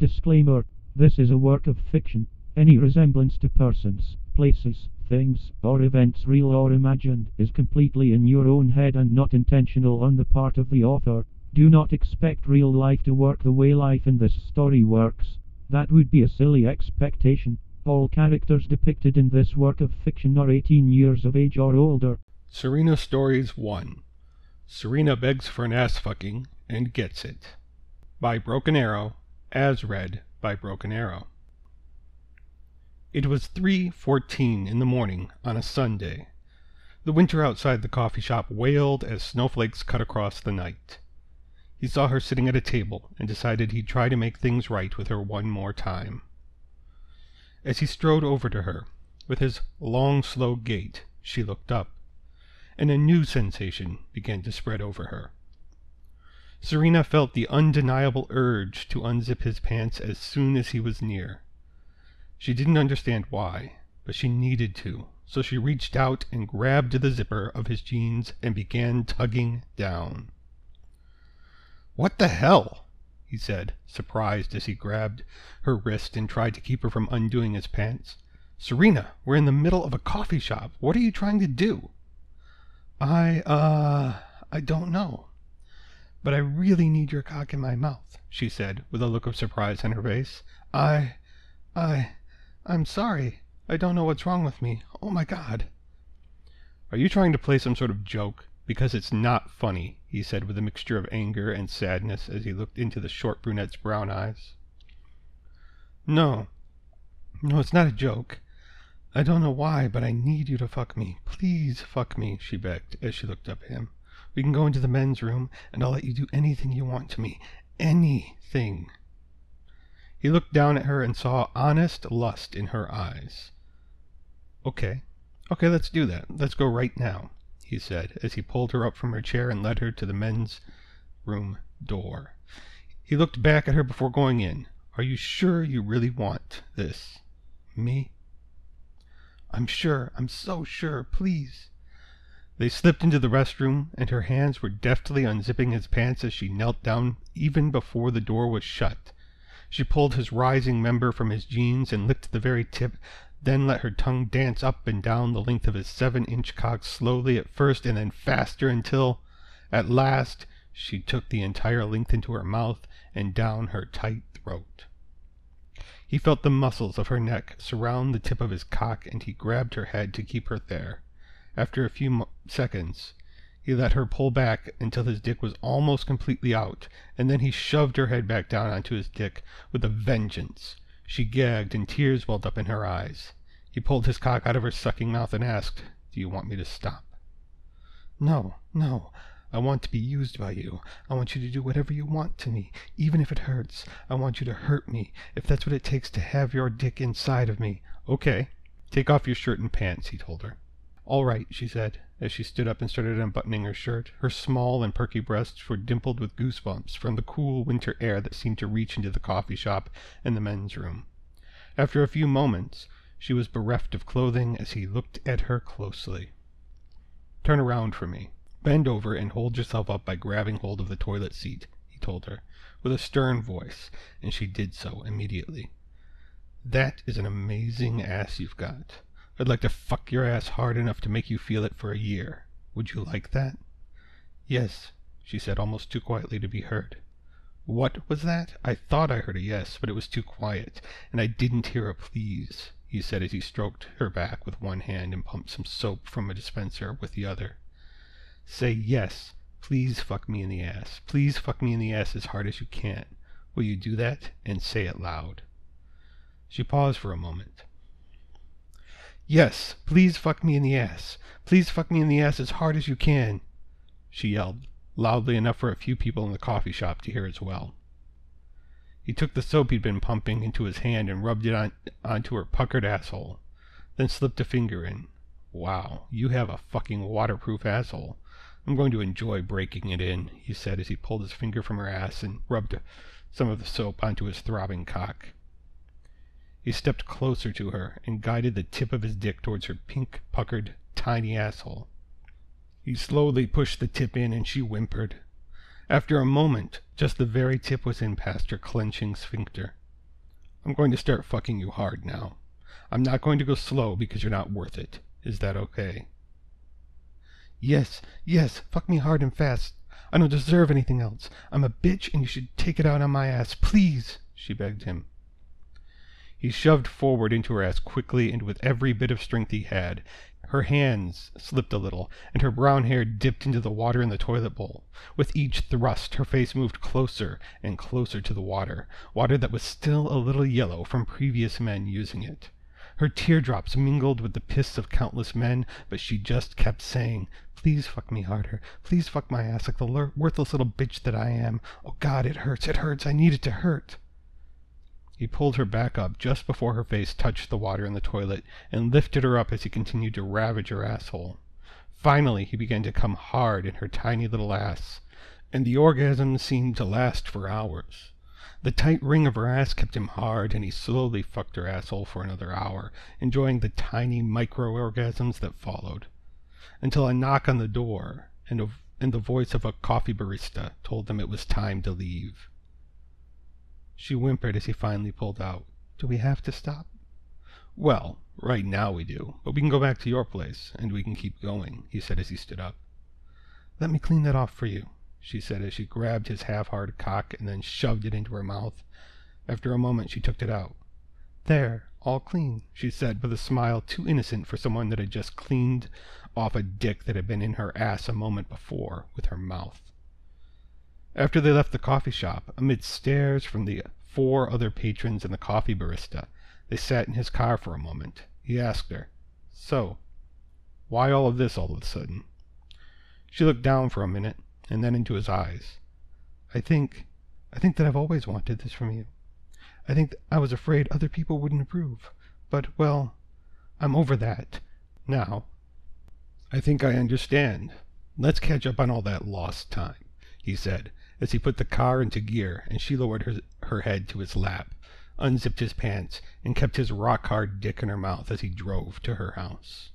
Disclaimer This is a work of fiction. Any resemblance to persons, places, things, or events real or imagined is completely in your own head and not intentional on the part of the author. Do not expect real life to work the way life in this story works. That would be a silly expectation. All characters depicted in this work of fiction are 18 years of age or older. Serena Stories 1 Serena Begs for an Ass Fucking and Gets It. By Broken Arrow, as read by Broken Arrow. It was 3:14 in the morning on a Sunday. The winter outside the coffee shop wailed as snowflakes cut across the night. He saw her sitting at a table and decided he'd try to make things right with her one more time. As he strode over to her, with his long, slow gait, she looked up, and a new sensation began to spread over her. Serena felt the undeniable urge to unzip his pants as soon as he was near. She didn't understand why, but she needed to, so she reached out and grabbed the zipper of his jeans and began tugging down. What the hell? he said, surprised as he grabbed her wrist and tried to keep her from undoing his pants. Serena, we're in the middle of a coffee shop. What are you trying to do? I, uh, I don't know. But I really need your cock in my mouth, she said, with a look of surprise on her face. I, I, I'm sorry. I don't know what's wrong with me. Oh my god. Are you trying to play some sort of joke? Because it's not funny, he said with a mixture of anger and sadness as he looked into the short brunette's brown eyes. No. No, it's not a joke. I don't know why, but I need you to fuck me. Please fuck me, she begged as she looked up at him. We can go into the men's room, and I'll let you do anything you want to me. Anything. He looked down at her and saw honest lust in her eyes. Okay. Okay, let's do that. Let's go right now, he said, as he pulled her up from her chair and led her to the men's room door. He looked back at her before going in. Are you sure you really want this? Me? I'm sure. I'm so sure. Please. They slipped into the restroom, and her hands were deftly unzipping his pants as she knelt down even before the door was shut. She pulled his rising member from his jeans and licked the very tip, then let her tongue dance up and down the length of his seven-inch cock slowly at first and then faster until, at last, she took the entire length into her mouth and down her tight throat. He felt the muscles of her neck surround the tip of his cock and he grabbed her head to keep her there. After a few seconds, he let her pull back until his dick was almost completely out, and then he shoved her head back down onto his dick with a vengeance. She gagged, and tears welled up in her eyes. He pulled his cock out of her sucking mouth and asked, Do you want me to stop? No, no. I want to be used by you. I want you to do whatever you want to me, even if it hurts. I want you to hurt me, if that's what it takes to have your dick inside of me. Okay. Take off your shirt and pants, he told her. All right, she said, as she stood up and started unbuttoning her shirt. Her small and perky breasts were dimpled with goosebumps from the cool winter air that seemed to reach into the coffee shop and the men's room. After a few moments, she was bereft of clothing as he looked at her closely. Turn around for me. Bend over and hold yourself up by grabbing hold of the toilet seat, he told her, with a stern voice, and she did so immediately. That is an amazing ass you've got. I'd like to fuck your ass hard enough to make you feel it for a year. Would you like that? Yes, she said almost too quietly to be heard. What was that? I thought I heard a yes, but it was too quiet, and I didn't hear a please, he said as he stroked her back with one hand and pumped some soap from a dispenser with the other. Say yes. Please fuck me in the ass. Please fuck me in the ass as hard as you can. Will you do that? And say it loud. She paused for a moment. Yes, please fuck me in the ass. Please fuck me in the ass as hard as you can, she yelled, loudly enough for a few people in the coffee shop to hear as well. He took the soap he'd been pumping into his hand and rubbed it on, onto her puckered asshole, then slipped a finger in. Wow, you have a fucking waterproof asshole. I'm going to enjoy breaking it in, he said as he pulled his finger from her ass and rubbed some of the soap onto his throbbing cock. He stepped closer to her and guided the tip of his dick towards her pink, puckered, tiny asshole. He slowly pushed the tip in and she whimpered. After a moment, just the very tip was in past her clenching sphincter. I'm going to start fucking you hard now. I'm not going to go slow because you're not worth it. Is that okay? Yes, yes, fuck me hard and fast. I don't deserve anything else. I'm a bitch and you should take it out on my ass, please, she begged him. He shoved forward into her ass quickly and with every bit of strength he had. Her hands slipped a little, and her brown hair dipped into the water in the toilet bowl. With each thrust, her face moved closer and closer to the water, water that was still a little yellow from previous men using it. Her teardrops mingled with the piss of countless men, but she just kept saying, Please fuck me harder. Please fuck my ass like the worthless little bitch that I am. Oh God, it hurts, it hurts, I need it to hurt. He pulled her back up just before her face touched the water in the toilet and lifted her up as he continued to ravage her asshole. Finally, he began to come hard in her tiny little ass, and the orgasm seemed to last for hours. The tight ring of her ass kept him hard, and he slowly fucked her asshole for another hour, enjoying the tiny micro orgasms that followed, until a knock on the door and, a, and the voice of a coffee barista told them it was time to leave. She whimpered as he finally pulled out. Do we have to stop? Well, right now we do, but we can go back to your place, and we can keep going, he said as he stood up. Let me clean that off for you, she said as she grabbed his half-hard cock and then shoved it into her mouth. After a moment she took it out. There, all clean, she said with a smile too innocent for someone that had just cleaned off a dick that had been in her ass a moment before with her mouth. After they left the coffee shop, amid stares from the four other patrons and the coffee barista, they sat in his car for a moment. He asked her, So, why all of this all of a sudden? She looked down for a minute, and then into his eyes. I think, I think that I've always wanted this from you. I think I was afraid other people wouldn't approve. But, well, I'm over that. Now. I think I understand. Let's catch up on all that lost time, he said, as he put the car into gear and she lowered her, her head to his lap, unzipped his pants, and kept his rock hard dick in her mouth as he drove to her house.